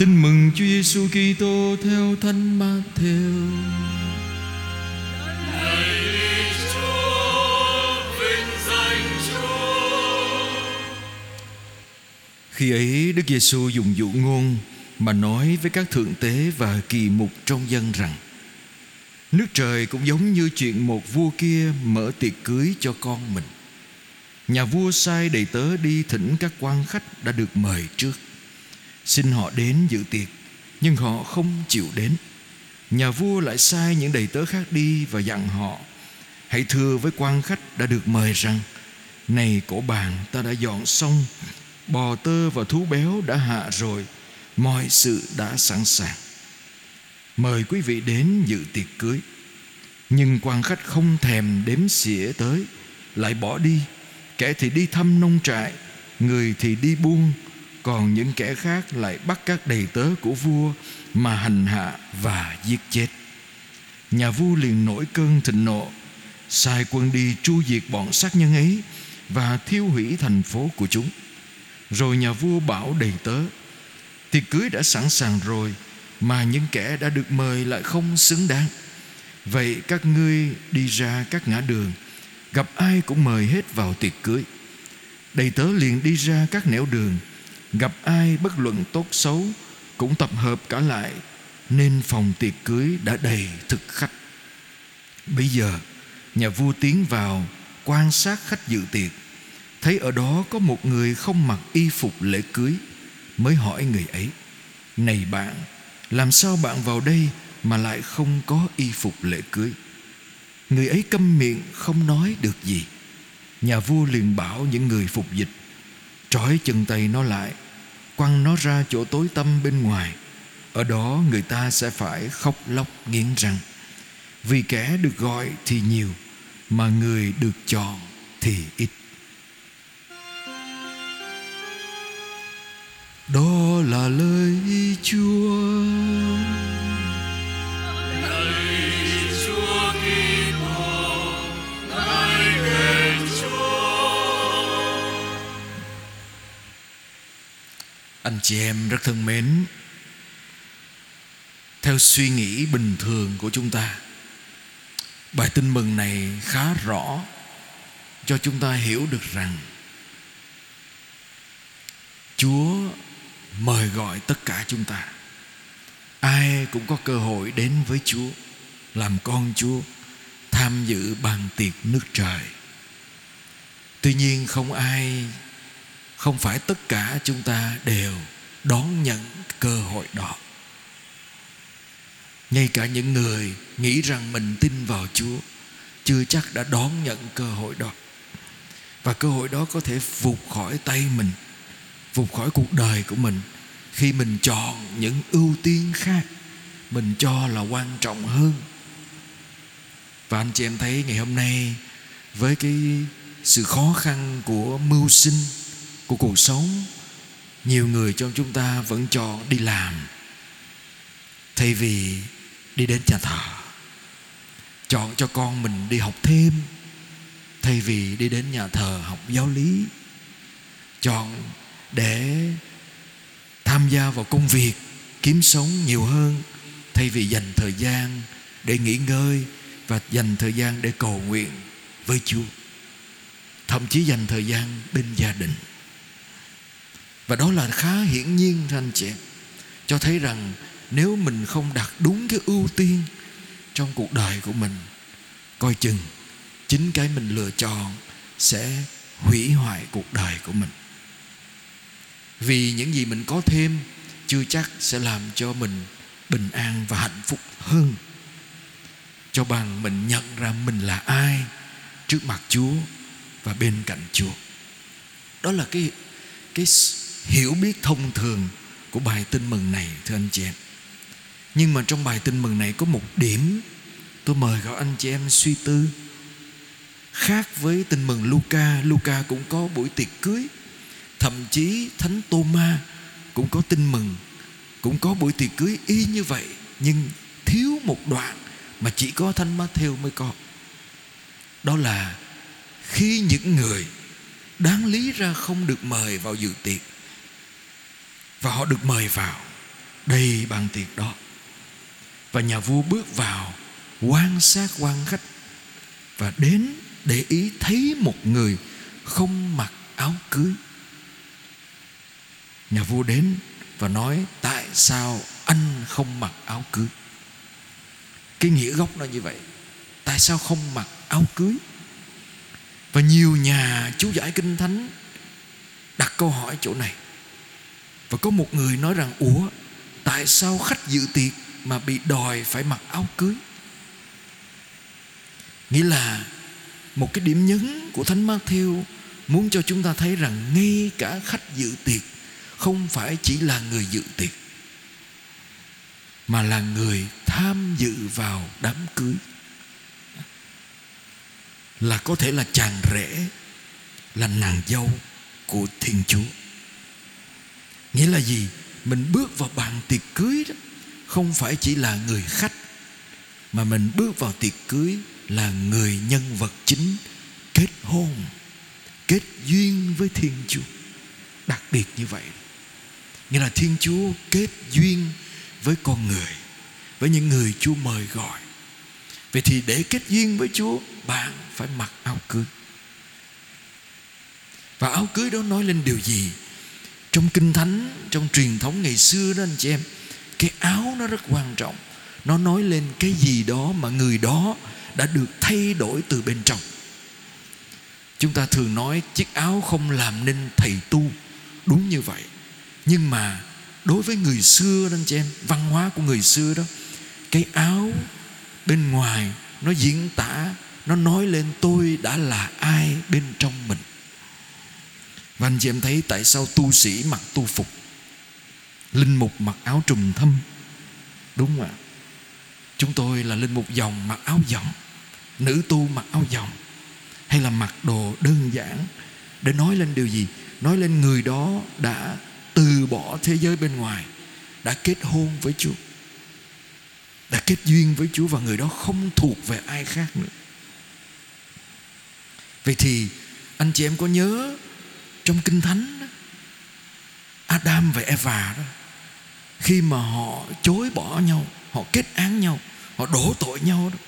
Tin mừng Chúa Giêsu Kitô theo Thánh Matthew. Khi ấy, Đức Giêsu dùng dụ ngôn mà nói với các thượng tế và kỳ mục trong dân rằng, Nước trời cũng giống như chuyện một vua kia mở tiệc cưới cho con mình Nhà vua sai đầy tớ đi thỉnh các quan khách đã được mời trước Xin họ đến dự tiệc, Nhưng họ không chịu đến. Nhà vua lại sai những đầy tớ khác đi và dặn họ, Hãy thưa với quan khách đã được mời rằng, Này cổ bàn ta đã dọn xong, Bò tơ và thú béo đã hạ rồi, Mọi sự đã sẵn sàng. Mời quý vị đến dự tiệc cưới. Nhưng quan khách không thèm đếm xỉa tới, Lại bỏ đi. Kẻ thì đi thăm nông trại, Người thì đi buôn còn những kẻ khác lại bắt các đầy tớ của vua Mà hành hạ và giết chết. Nhà vua liền nổi cơn thịnh nộ, Sai quân đi tru diệt bọn sát nhân ấy Và thiêu hủy thành phố của chúng. Rồi nhà vua bảo đầy tớ Tiệc cưới đã sẵn sàng rồi, Mà những kẻ đã được mời lại không xứng đáng. Vậy các ngươi đi ra các ngã đường, Gặp ai cũng mời hết vào tiệc cưới. Đầy tớ liền đi ra các nẻo đường Gặp ai bất luận tốt xấu Cũng tập hợp cả lại, Nên phòng tiệc cưới đã đầy thực khách. Bây giờ, Nhà vua tiến vào, Quan sát khách dự tiệc. Thấy ở đó có một người không mặc y phục lễ cưới, Mới hỏi người ấy, Này bạn, Làm sao bạn vào đây Mà lại không có y phục lễ cưới? Người ấy câm miệng không nói được gì. Nhà vua liền bảo những người phục dịch Trói chân tay nó lại, Quăng nó ra chỗ tối tăm bên ngoài. Ở đó người ta sẽ phải khóc lóc nghiến răng. Vì kẻ được gọi thì nhiều, Mà người được chọn thì ít. Chị em rất thân mến, Theo suy nghĩ bình thường của chúng ta, Bài tin mừng này khá rõ Cho chúng ta hiểu được rằng Chúa mời gọi tất cả chúng ta. Ai cũng có cơ hội đến với Chúa, Làm con Chúa, Tham dự bàn tiệc nước trời. Tuy nhiên không ai, không phải tất cả chúng ta đều đón nhận cơ hội đó. Ngay cả những người nghĩ rằng mình tin vào chúa, chưa chắc đã đón nhận cơ hội đó. Và cơ hội đó có thể vụt khỏi tay mình, vụt khỏi cuộc đời của mình. Khi mình chọn những ưu tiên khác, mình cho là quan trọng hơn. Và anh chị em thấy ngày hôm nay, với cái sự khó khăn của mưu sinh, của cuộc sống nhiều người trong chúng ta vẫn chọn đi làm. Thay vì đi đến nhà thờ, chọn cho con mình đi học thêm. Thay vì đi đến nhà thờ học giáo lý, chọn để tham gia vào công việc, kiếm sống nhiều hơn. Thay vì dành thời gian để nghỉ ngơi và dành thời gian để cầu nguyện với Chúa. Thậm chí dành thời gian bên gia đình và đó là khá hiển nhiên thưa anh chị em. Cho thấy rằng nếu mình không đặt đúng cái ưu tiên Trong cuộc đời của mình, Coi chừng Chính cái mình lựa chọn Sẽ hủy hoại cuộc đời của mình. Vì những gì mình có thêm Chưa chắc sẽ làm cho mình bình an và hạnh phúc hơn. Cho bằng mình nhận ra mình là ai Trước mặt Chúa Và bên cạnh Chúa. Đó là cái cái hiểu biết thông thường của bài tin mừng này, thưa anh chị em. Nhưng mà trong bài tin mừng này có một điểm tôi mời gọi anh chị em suy tư. Khác với tin mừng Luca Luca cũng có buổi tiệc cưới. Thậm chí thánh Tô-ma cũng có tin mừng, cũng có buổi tiệc cưới y như vậy, nhưng thiếu một đoạn mà chỉ có thánh Matthew mới có. Đó là khi những người đáng lý ra không được mời vào dự tiệc và họ được mời vào. Đầy bàn tiệc đó. Và nhà vua bước vào, quan sát quan khách. Và đến để ý thấy một người không mặc áo cưới. Nhà vua đến và nói, tại sao anh không mặc áo cưới? Cái nghĩa gốc nó như vậy. Tại sao không mặc áo cưới? Và nhiều nhà chú giải kinh thánh đặt câu hỏi chỗ này và có một người nói rằng, ủa, tại sao khách dự tiệc mà bị đòi phải mặc áo cưới? Nghĩa là một cái điểm nhấn của thánh Matthew muốn cho chúng ta thấy rằng ngay cả khách dự tiệc không phải chỉ là người dự tiệc, mà là người tham dự vào đám cưới. Là có thể là chàng rể, là nàng dâu của thiên chúa nghĩa là gì? Mình bước vào bàn tiệc cưới đó. Không phải chỉ là người khách, mà mình bước vào tiệc cưới là người nhân vật chính kết hôn, kết duyên với thiên chúa. Đặc biệt như vậy. Nghĩa là thiên chúa kết duyên với con người, với những người chúa mời gọi. Vậy thì để kết duyên với chúa, bạn phải mặc áo cưới. Và áo cưới đó nói lên điều gì? Trong kinh thánh, trong truyền thống ngày xưa đó anh chị em, cái áo nó rất quan trọng. Nó nói lên cái gì đó mà người đó đã được thay đổi từ bên trong. Chúng ta thường nói chiếc áo không làm nên thầy tu. Đúng như vậy. Nhưng mà đối với người xưa đó anh chị em, văn hóa của người xưa đó, cái áo bên ngoài nó diễn tả, nó nói lên tôi đã là ai bên trong mình và anh chị em thấy tại sao tu sĩ mặc tu phục, linh mục mặc áo trùm thâm? Đúng không ạ. Chúng tôi là linh mục dòng mặc áo dòng, nữ tu mặc áo dòng, hay là mặc đồ đơn giản để nói lên điều gì? Nói lên người đó đã từ bỏ thế giới bên ngoài, đã kết hôn với chúa, đã kết duyên với chúa và người đó không thuộc về ai khác nữa. Vậy thì anh chị em có nhớ trong kinh thánh đó, Adam và Eva đó khi mà họ chối bỏ nhau họ kết án nhau họ đổ tội nhau đó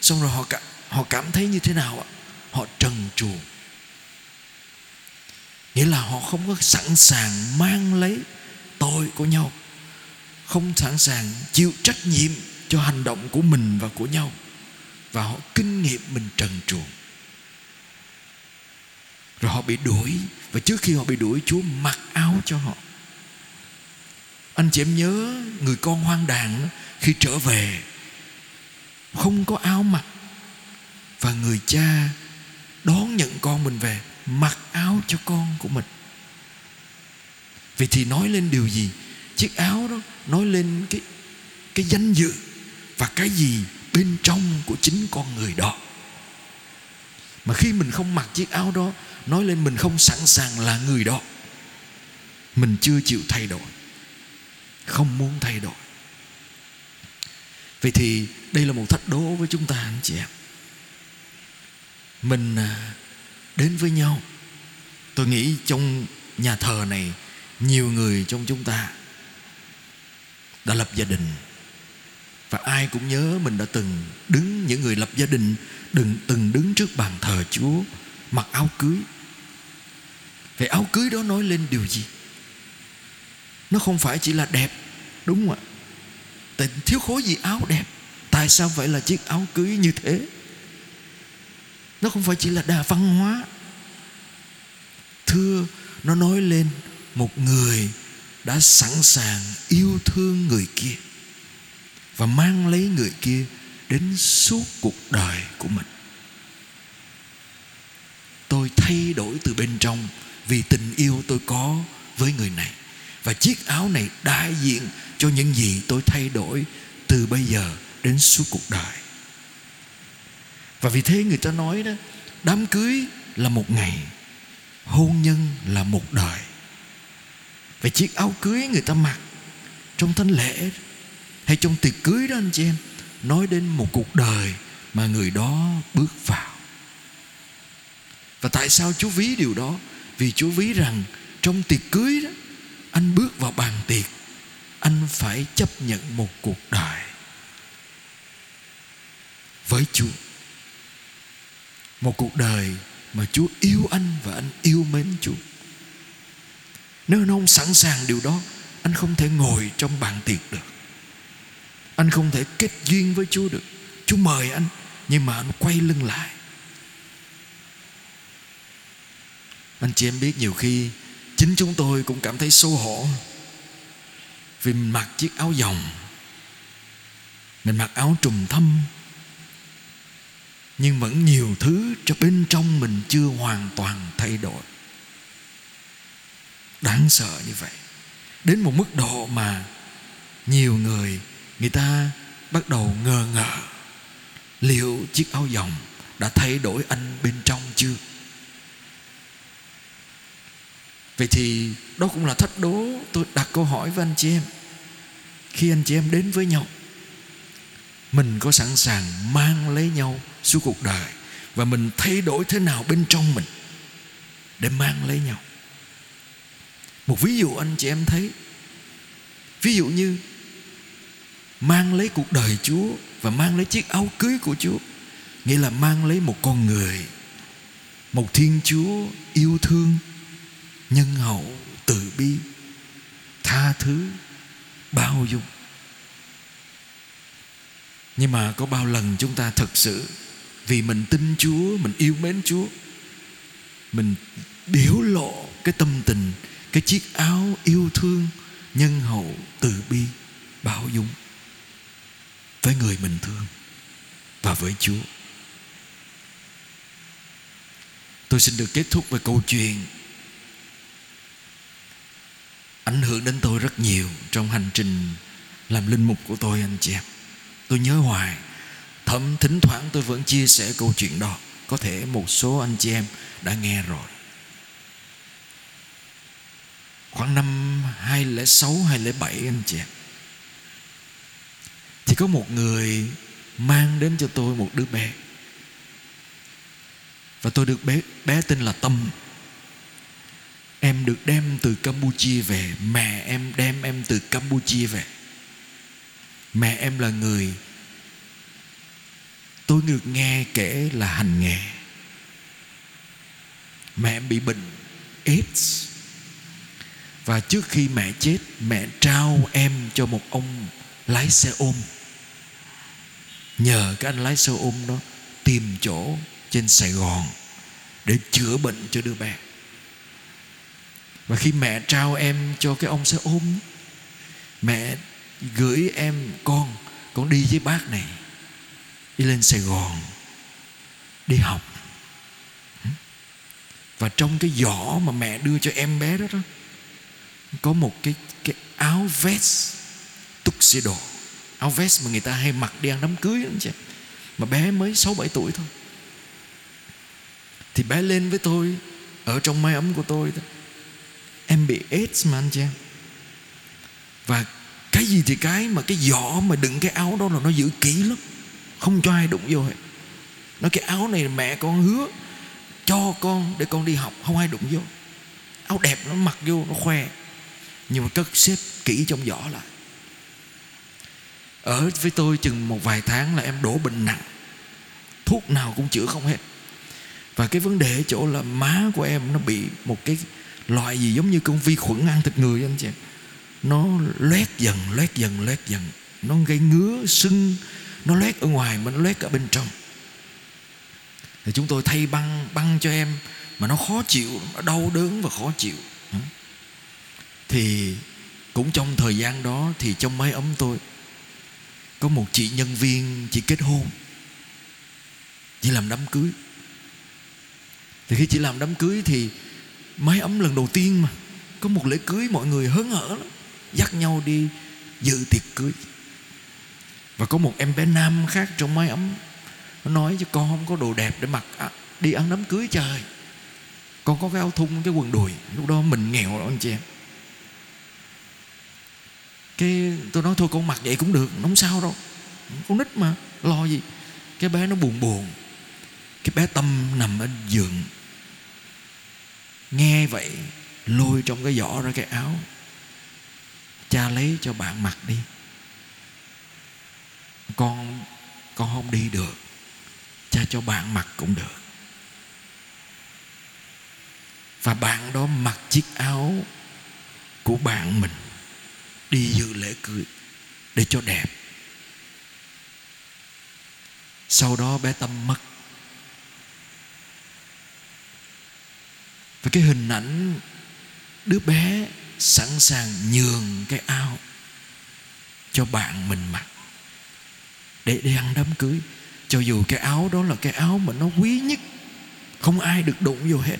xong rồi họ cảm, họ cảm thấy như thế nào ạ? Họ trần truồng. Nghĩa là họ không có sẵn sàng mang lấy tội của nhau không sẵn sàng chịu trách nhiệm cho hành động của mình và của nhau và họ kinh nghiệm mình trần truồng rồi họ bị đuổi. Và trước khi họ bị đuổi, chúa mặc áo cho họ. Anh chị em nhớ người con hoang đàn khi trở về, không có áo mặc. Và người cha đón nhận con mình về, mặc áo cho con của mình. Vậy thì nói lên điều gì? Chiếc áo đó nói lên cái cái danh dự và cái gì bên trong của chính con người đó mà khi mình không mặc chiếc áo đó, nói lên mình không sẵn sàng là người đó. Mình chưa chịu thay đổi. Không muốn thay đổi. Vậy thì đây là một thách đố với chúng ta, anh chị em. Mình à, đến với nhau. Tôi nghĩ trong nhà thờ này, nhiều người trong chúng ta đã lập gia đình và ai cũng nhớ mình đã từng đứng, những người lập gia đình đừng từng đứng trước bàn thờ Chúa mặc áo cưới. Vậy áo cưới đó nói lên điều gì? Nó không phải chỉ là đẹp, Đúng không ạ? Tại thiếu khối gì áo đẹp? Tại sao phải là chiếc áo cưới như thế? Nó không phải chỉ là đà văn hóa. Thưa, Nó nói lên Một người đã sẵn sàng yêu thương người kia. Và mang lấy người kia Đến suốt cuộc đời của mình. Tôi thay đổi từ bên trong vì tình yêu tôi có với người này. Và chiếc áo này đại diện cho những gì tôi thay đổi từ bây giờ đến suốt cuộc đời. Và vì thế người ta nói đó, đám cưới là một ngày, hôn nhân là một đời. Và chiếc áo cưới người ta mặc trong thánh lễ hay trong tiệc cưới đó anh chị em, nói đến một cuộc đời mà người đó bước vào. Và tại sao chú ví điều đó? Vì Chúa ví rằng trong tiệc cưới đó, anh bước vào bàn tiệc, anh phải chấp nhận một cuộc đời với chúa. Một cuộc đời mà chúa yêu anh và anh yêu mến chúa. Nếu anh không sẵn sàng điều đó, anh không thể ngồi trong bàn tiệc được anh không thể kết duyên với chúa được. Chúa mời anh, nhưng mà anh quay lưng lại. Anh chị em biết nhiều khi chính chúng tôi cũng cảm thấy xấu hổ vì mình mặc chiếc áo dòng, mình mặc áo trùng thâm, nhưng vẫn nhiều thứ cho bên trong mình chưa hoàn toàn thay đổi. Đáng sợ như vậy. Đến một mức độ mà nhiều người người ta bắt đầu ngờ ngợ. Liệu chiếc áo dòng đã thay đổi anh bên trong chưa? Vậy thì đó cũng là thách đố. Tôi đặt câu hỏi với anh chị em. Khi anh chị em đến với nhau, mình có sẵn sàng mang lấy nhau suốt cuộc đời và mình thay đổi thế nào bên trong mình để mang lấy nhau? Một ví dụ anh chị em thấy. Ví dụ như mang lấy cuộc đời chúa và mang lấy chiếc áo cưới của chúa. Nghĩa là mang lấy một con người, một thiên chúa yêu thương, nhân hậu, từ bi, tha thứ, bao dung. Nhưng mà có bao lần chúng ta thật sự vì mình tin chúa, mình yêu mến chúa, mình biểu lộ cái tâm tình, cái chiếc áo yêu thương, nhân hậu, từ bi, bao dung với người mình thương và với chúa. Tôi xin được kết thúc với câu chuyện ảnh hưởng đến tôi rất nhiều trong hành trình làm linh mục của tôi, anh chị em. Tôi nhớ hoài thậm thỉnh thoảng tôi vẫn chia sẻ câu chuyện đó. Có thể một số anh chị em đã nghe rồi. Khoảng năm 2006 2007 anh chị em thì có một người mang đến cho tôi một đứa bé. Và tôi được bé bé tên là Tâm. Em được đem từ Campuchia về. Mẹ em đem em từ Campuchia về. Mẹ em là người tôi được nghe kể là hành nghề. Mẹ em bị bệnh AIDS. Và trước khi mẹ chết, mẹ trao em cho một ông lái xe ôm nhờ cái anh lái xe ôm đó tìm chỗ trên Sài Gòn để chữa bệnh cho đứa bé. Và khi mẹ trao em cho cái ông xe ôm, mẹ gửi em, con con đi với bác này, đi lên Sài Gòn đi học. Và trong cái giỏ mà mẹ đưa cho em bé đó đó, có một cái cái áo vest tuxedo áo vest mà người ta hay mặc đi ăn đám cưới đó chị, mà bé mới 6 7 tuổi thôi. Thì bé lên với tôi ở trong mái ấm của tôi đó. em bị AIDS mà anh chị em. Và cái gì thì cái mà cái giỏ mà đựng cái áo đó là nó giữ kỹ lắm. Không cho ai đụng vô hết. Nó cái áo này mẹ con hứa cho con để con đi học không ai đụng vô. Áo đẹp nó mặc vô nó khoe. Nhưng mà cất xếp kỹ trong giỏ lại ở với tôi chừng một vài tháng là em đổ bệnh nặng. Thuốc nào cũng chữa không hết. Và cái vấn đề ở chỗ là má của em nó bị một cái loại gì giống như con vi khuẩn ăn thịt người anh chị. Nó loét dần loét dần loét dần. Nó gây ngứa, sưng. Nó loét ở ngoài mà nó loét ở bên trong. Thì chúng tôi thay băng băng cho em mà nó khó chịu, nó đau đớn và khó chịu. Thì cũng trong thời gian đó thì trong máy ấm tôi có một chị nhân viên chị kết hôn. Chị làm đám cưới. Thì khi chị làm đám cưới thì mái ấm lần đầu tiên mà. Có một lễ cưới mọi người hớn hở lắm. Dắt nhau đi dự tiệc cưới. Và có một em bé nam khác trong mái ấm. Nó nói cho con không có đồ đẹp để mặc. À, đi ăn đám cưới trời. Con có cái áo thun cái quần đùi. Lúc đó mình nghèo đó anh chị em cái tôi nói thôi, con mặc vậy cũng được, không sao đâu. Con nít mà, lo gì? Cái bé nó buồn buồn. Cái bé tâm nằm ở giường. Nghe vậy, lôi trong cái giỏ ra cái áo. Cha lấy cho bạn mặc đi. Con con không đi được. Cha cho bạn mặc cũng được. Và bạn đó mặc chiếc áo của bạn mình đi dự lễ cưới để cho đẹp. Sau đó bé tâm mất. Và cái hình ảnh đứa bé sẵn sàng nhường cái áo cho bạn mình mặc để đi ăn đám cưới. Cho dù cái áo đó là cái áo mà nó quý nhất, không ai được đụng vô hết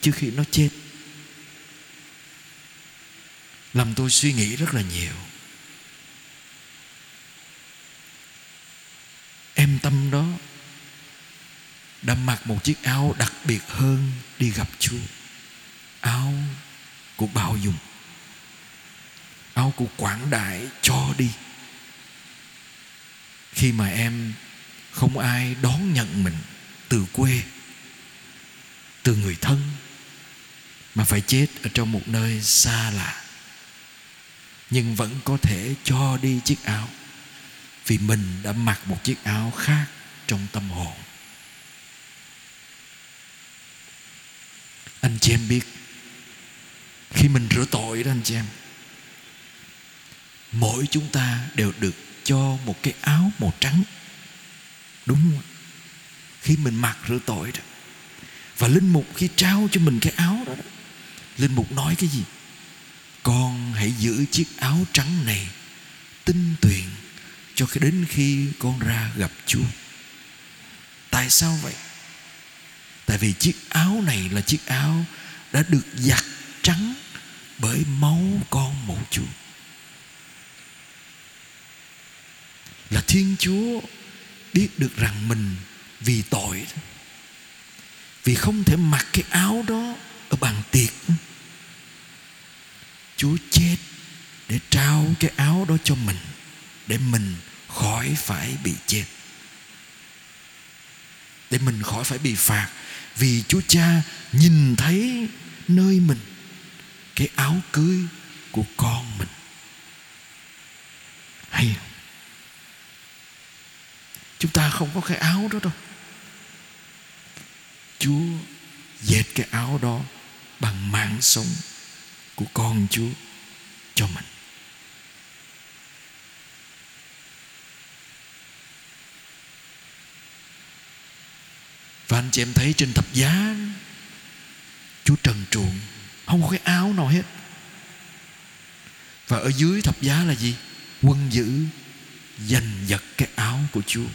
trước khi nó chết làm tôi suy nghĩ rất là nhiều em tâm đó đã mặc một chiếc áo đặc biệt hơn đi gặp Chúa. Áo của bao dung. Áo của quảng đại cho đi. Khi mà em không ai đón nhận mình từ quê, từ người thân mà phải chết ở trong một nơi xa lạ nhưng vẫn có thể cho đi chiếc áo. Vì mình đã mặc một chiếc áo khác trong tâm hồn. Anh chị em biết khi mình rửa tội đó anh chị em mỗi chúng ta đều được cho một cái áo màu trắng. Đúng không khi mình mặc rửa tội đó và linh mục khi trao cho mình cái áo đó, đó linh mục nói cái gì? Con hãy giữ chiếc áo trắng này tinh tuyền cho đến khi con ra gặp Chúa. Tại sao vậy? Tại vì chiếc áo này là chiếc áo đã được giặt trắng bởi máu con một Chúa. Là Thiên Chúa biết được rằng mình vì tội. Vì không thể mặc cái áo đó ở bàn tiệc Chúa chết để trao cái áo đó cho mình, để mình khỏi phải bị chết. Để mình khỏi phải bị phạt, vì Chúa Cha nhìn thấy nơi mình, cái áo cưới của con mình. Hay không? chúng ta không có cái áo đó đâu. Chúa dệt cái áo đó bằng mạng sống của con Chúa cho mình. Và anh chị em thấy trên thập giá, Chúa trần truồng, Không có cái áo nào hết. Và ở dưới thập giá là gì? Quân giữ, Giành giật cái áo của Chúa.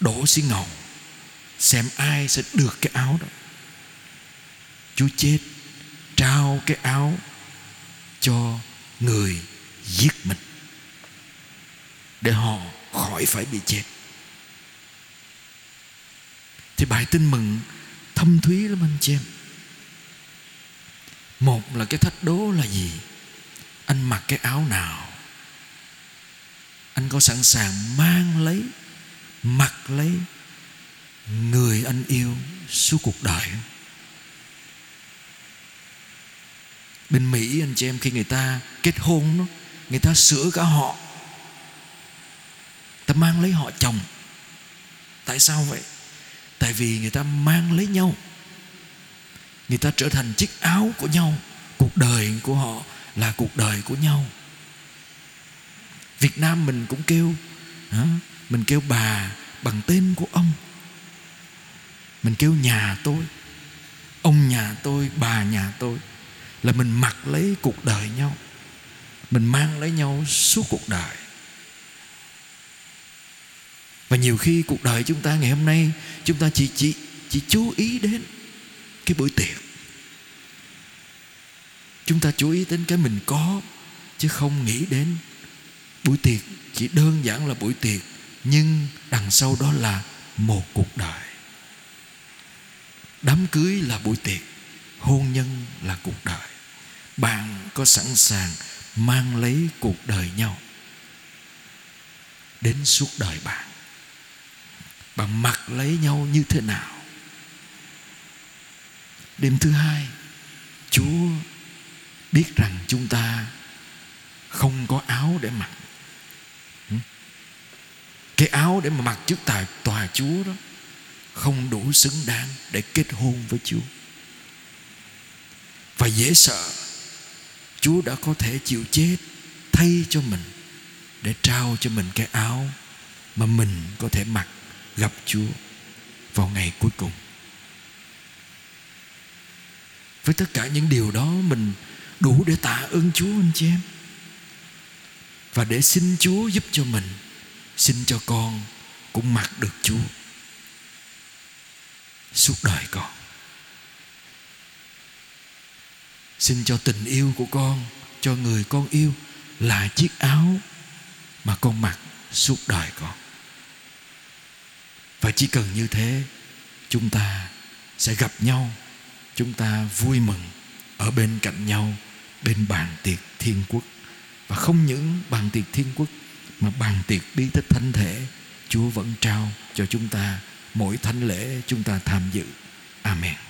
Đổ xi ngầu, Xem ai sẽ được cái áo đó. Chúa chết trao cái áo cho người giết mình để họ khỏi phải bị chết. Thì bài tin mừng thâm thúy lắm anh chị em. Một là cái thách đố là gì? Anh mặc cái áo nào? Anh có sẵn sàng mang lấy, mặc lấy người anh yêu suốt cuộc đời không? Bên Mỹ anh chị em khi người ta kết hôn đó, người ta sửa cả họ ta mang lấy họ chồng. Tại sao vậy? Tại vì người ta mang lấy nhau. Người ta trở thành chiếc áo của nhau. Cuộc đời của họ là cuộc đời của nhau. Việt Nam mình cũng kêu hả? mình kêu bà bằng tên của ông. Mình kêu nhà tôi. Ông nhà tôi bà nhà tôi là mình mặc lấy cuộc đời nhau. Mình mang lấy nhau suốt cuộc đời. Và nhiều khi cuộc đời chúng ta ngày hôm nay, chúng ta chỉ chỉ chỉ chú ý đến cái buổi tiệc. Chúng ta chú ý đến cái mình có, chứ không nghĩ đến buổi tiệc. Chỉ đơn giản là buổi tiệc, nhưng đằng sau đó là một cuộc đời. Đám cưới là buổi tiệc hôn nhân là cuộc đời. Bạn có sẵn sàng mang lấy cuộc đời nhau đến suốt đời bạn? Bạn mặc lấy nhau như thế nào? Đêm thứ hai, chúa biết rằng chúng ta không có áo để mặc. Ừ. Cái áo để mà mặc trước tài, tòa Chúa đó không đủ xứng đáng để kết hôn với Chúa và dễ sợ Chúa đã có thể chịu chết thay cho mình để trao cho mình cái áo mà mình có thể mặc gặp Chúa vào ngày cuối cùng. Với tất cả những điều đó mình đủ để tạ ơn Chúa anh chị em. Và để xin Chúa giúp cho mình, xin cho con cũng mặc được Chúa suốt đời con. Xin cho tình yêu của con, Cho người con yêu Là chiếc áo Mà con mặc suốt đời con. Và chỉ cần như thế, Chúng ta sẽ gặp nhau, Chúng ta vui mừng Ở bên cạnh nhau, Bên bàn tiệc thiên quốc. Và không những bàn tiệc thiên quốc, Mà bàn tiệc bí tích thánh thể, Chúa vẫn trao cho chúng ta Mỗi thánh lễ chúng ta tham dự. Amen.